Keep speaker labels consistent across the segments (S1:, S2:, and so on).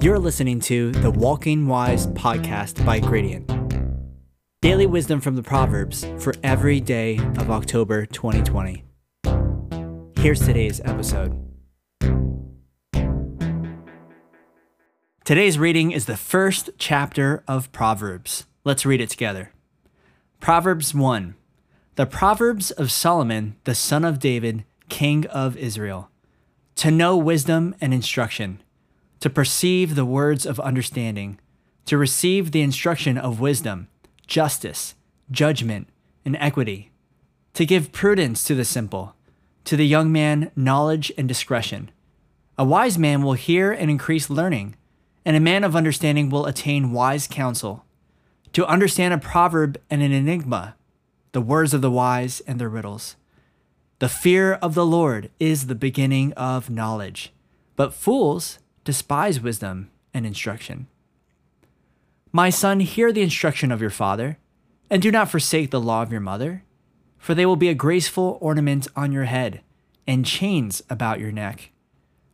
S1: You're listening to the Walking Wise podcast by Gradient. Daily wisdom from the Proverbs for every day of October 2020. Here's today's episode. Today's reading is the first chapter of Proverbs. Let's read it together. Proverbs 1 The Proverbs of Solomon, the son of David, king of Israel. To know wisdom and instruction to perceive the words of understanding, to receive the instruction of wisdom, justice, judgment, and equity, to give prudence to the simple, to the young man knowledge and discretion. A wise man will hear and increase learning, and a man of understanding will attain wise counsel. To understand a proverb and an enigma, the words of the wise and their riddles. The fear of the Lord is the beginning of knowledge, but fools despise wisdom and instruction. My son, hear the instruction of your father, and do not forsake the law of your mother, for they will be a graceful ornament on your head and chains about your neck.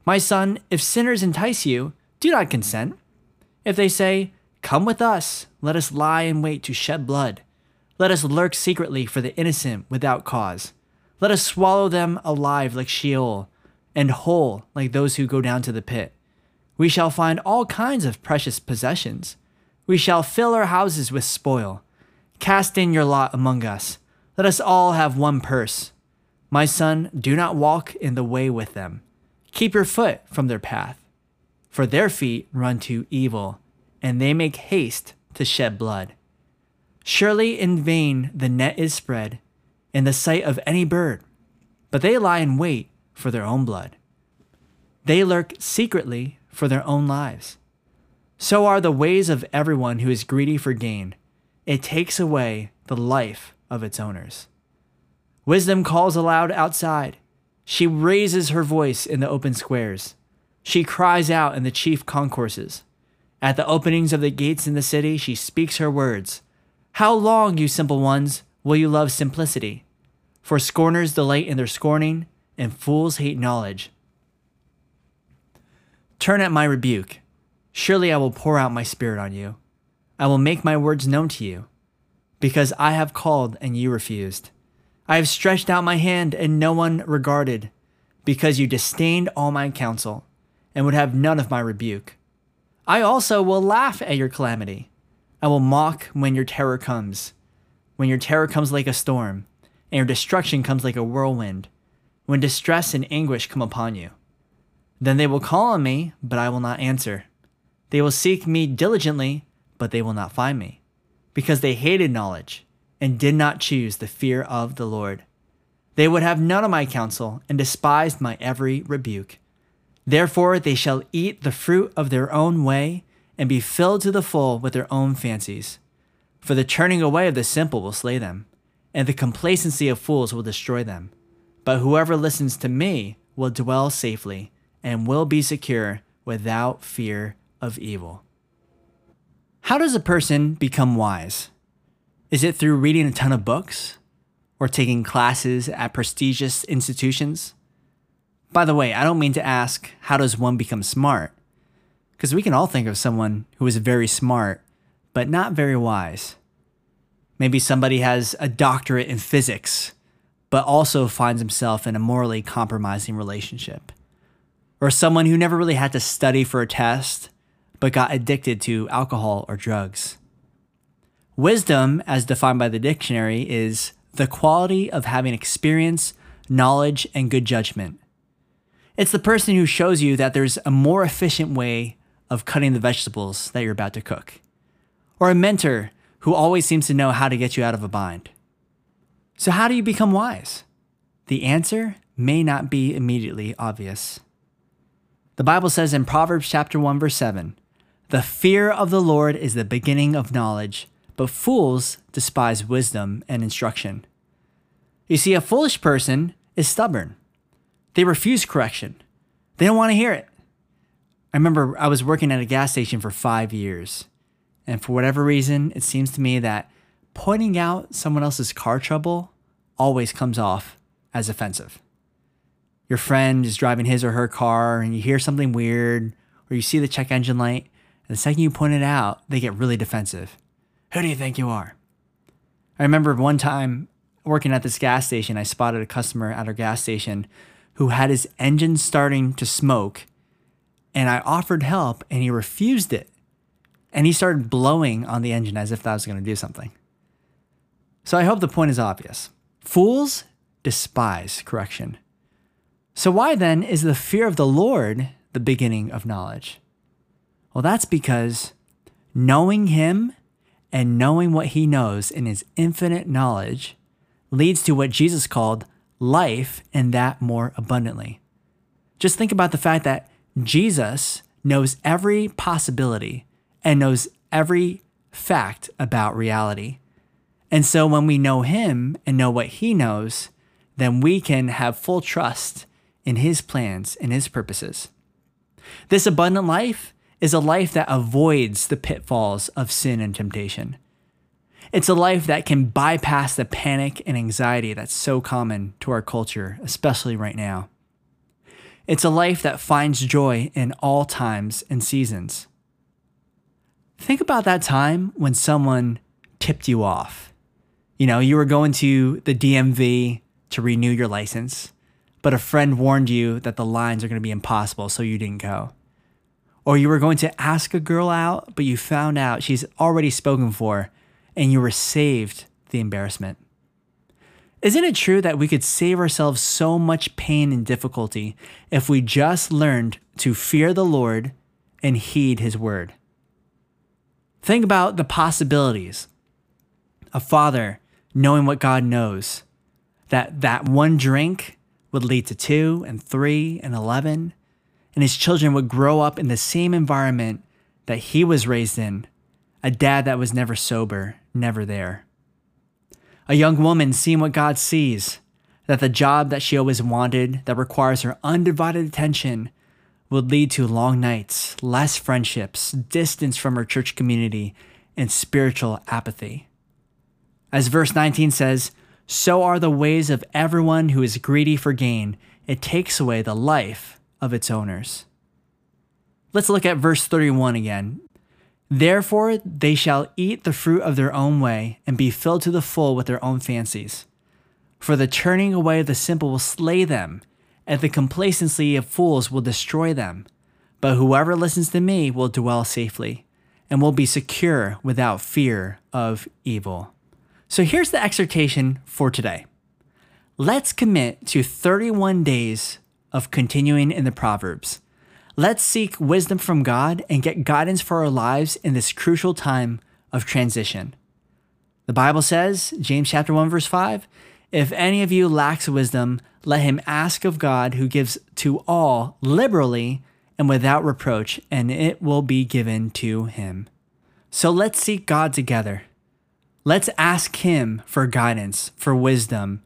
S1: My son, if sinners entice you, do not consent. If they say, Come with us, let us lie in wait to shed blood. Let us lurk secretly for the innocent without cause. Let us swallow them alive like Sheol, and whole like those who go down to the pit. We shall find all kinds of precious possessions. We shall fill our houses with spoil. Cast in your lot among us. Let us all have one purse. My son, do not walk in the way with them. Keep your foot from their path. For their feet run to evil, and they make haste to shed blood. Surely in vain the net is spread in the sight of any bird, but they lie in wait for their own blood. They lurk secretly for their own lives. So are the ways of everyone who is greedy for gain. It takes away the life of its owners. Wisdom calls aloud outside. She raises her voice in the open squares. She cries out in the chief concourses. At the openings of the gates in the city, she speaks her words. How long, you simple ones, will you love simplicity? For scorners delight in their scorning, and fools hate knowledge. Turn at my rebuke. Surely I will pour out my spirit on you. I will make my words known to you. Because I have called and you refused. I have stretched out my hand and no one regarded. Because you disdained all my counsel and would have none of my rebuke. I also will laugh at your calamity. I will mock when your terror comes. When your terror comes like a storm, and your destruction comes like a whirlwind. When distress and anguish come upon you. Then they will call on me, but I will not answer. They will seek me diligently, but they will not find me, because they hated knowledge and did not choose the fear of the Lord. They would have none of my counsel and despised my every rebuke. Therefore they shall eat the fruit of their own way and be filled to the full with their own fancies. For the turning away of the simple will slay them, and the complacency of fools will destroy them. But whoever listens to me will dwell safely and will be secure without fear of evil. How does a person become wise? Is it through reading a ton of books or taking classes at prestigious institutions? By the way, I don't mean to ask, how does one become smart? Because we can all think of someone who is very smart, but not very wise. Maybe somebody has a doctorate in physics, but also finds himself in a morally compromising relationship or someone who never really had to study for a test but got addicted to alcohol or drugs. Wisdom, as defined by the dictionary, is the quality of having experience, knowledge, and good judgment. It's the person who shows you that there's a more efficient way of cutting the vegetables that you're about to cook. Or a mentor who always seems to know how to get you out of a bind. So, how do you become wise? The answer may not be immediately obvious. The Bible says in Proverbs chapter 1 verse 7, "The fear of the Lord is the beginning of knowledge, but fools despise wisdom and instruction." You see, a foolish person is stubborn. They refuse correction. They don't want to hear it. I remember I was working at a gas station for 5 years, and for whatever reason, it seems to me that pointing out someone else's car trouble always comes off as offensive your friend is driving his or her car and you hear something weird or you see the check engine light, and the second you point it out, they get really defensive. Who do you think you are? I remember one time working at this gas station, I spotted a customer at our gas station who had his engine starting to smoke, and I offered help, and he refused it. And he started blowing on the engine as if that was going to do something. So I hope the point is obvious. Fools despise correction. So, why then is the fear of the Lord the beginning of knowledge? Well, that's because knowing Him and knowing what He knows in His infinite knowledge leads to what Jesus called life and that more abundantly. Just think about the fact that Jesus knows every possibility and knows every fact about reality. And so when we know Him and know what He knows, then we can have full trust in His plans and His purposes. This abundant life is a life that avoids the pitfalls of sin and temptation. It's a life that can bypass the panic and anxiety that's so common to our culture, especially right now. It's a life that finds joy in all times and seasons. Think about that time when someone tipped you off. You know, you were going to the DMV to renew your license, but a friend warned you that the lines are going to be impossible, so you didn't go. Or you were going to ask a girl out, but you found out she's already spoken for and you were saved the embarrassment. Isn't it true that we could save ourselves so much pain and difficulty if we just learned to fear the Lord and heed his word? Think about the possibilities. A father knowing what God knows, that that one drink would lead to two and three and 11, and his children would grow up in the same environment that he was raised in a dad that was never sober never there. A young woman seeing what God sees, that the job that she always wanted, that requires her undivided attention, would lead to long nights, less friendships, distance from her church community, and spiritual apathy. As verse 19 says, so are the ways of everyone who is greedy for gain. It takes away the life of its owners. Let's look at verse 31 again. Therefore, they shall eat the fruit of their own way and be filled to the full with their own fancies. For the turning away of the simple will slay them, and the complacency of fools will destroy them. But whoever listens to me will dwell safely, and will be secure without fear of evil. So here's the exhortation for today. Let's commit to 31 days of continuing in the Proverbs. Let's seek wisdom from God and get guidance for our lives in this crucial time of transition. The Bible says, James chapter 1 verse 5, if any of you lacks wisdom, let him ask of God who gives to all liberally and without reproach, and it will be given to him. So let's seek God together. Let's ask him for guidance, for wisdom,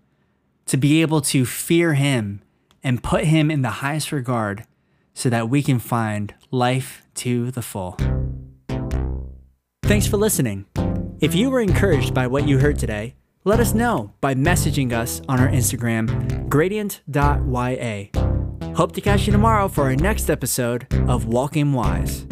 S1: to be able to fear him and put him in the highest regard so that we can find life to the full. Thanks for listening. If you were encouraged by what you heard today, let us know by messaging us on our Instagram, gradient.ya. Hope to catch you tomorrow for our next episode of Walking Wise.